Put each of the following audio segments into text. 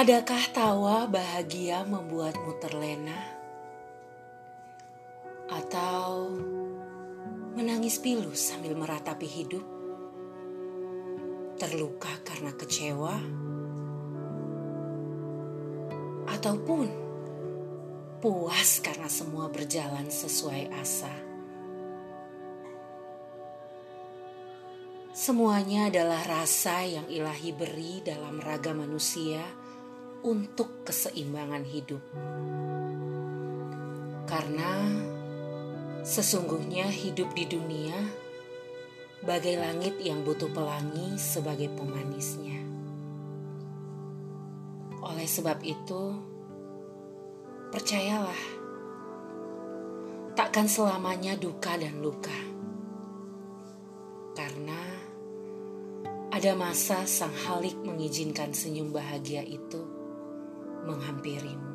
Adakah tawa bahagia membuatmu terlena? Atau menangis pilu sambil meratapi hidup? Terluka karena kecewa? Ataupun puas karena semua berjalan sesuai asa? Semuanya adalah rasa yang ilahi beri dalam raga manusia untuk keseimbangan hidup. Karena sesungguhnya hidup di dunia bagai langit yang butuh pelangi sebagai pemanisnya. Oleh sebab itu, percayalah, takkan selamanya duka dan luka. Karena ada masa sang halik mengizinkan senyum bahagia itu menghampirimu.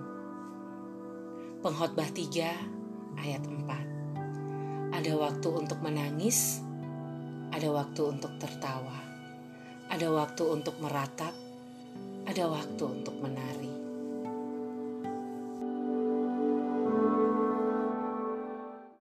Pengkhotbah 3 ayat 4. Ada waktu untuk menangis, ada waktu untuk tertawa, ada waktu untuk meratap, ada waktu untuk menari.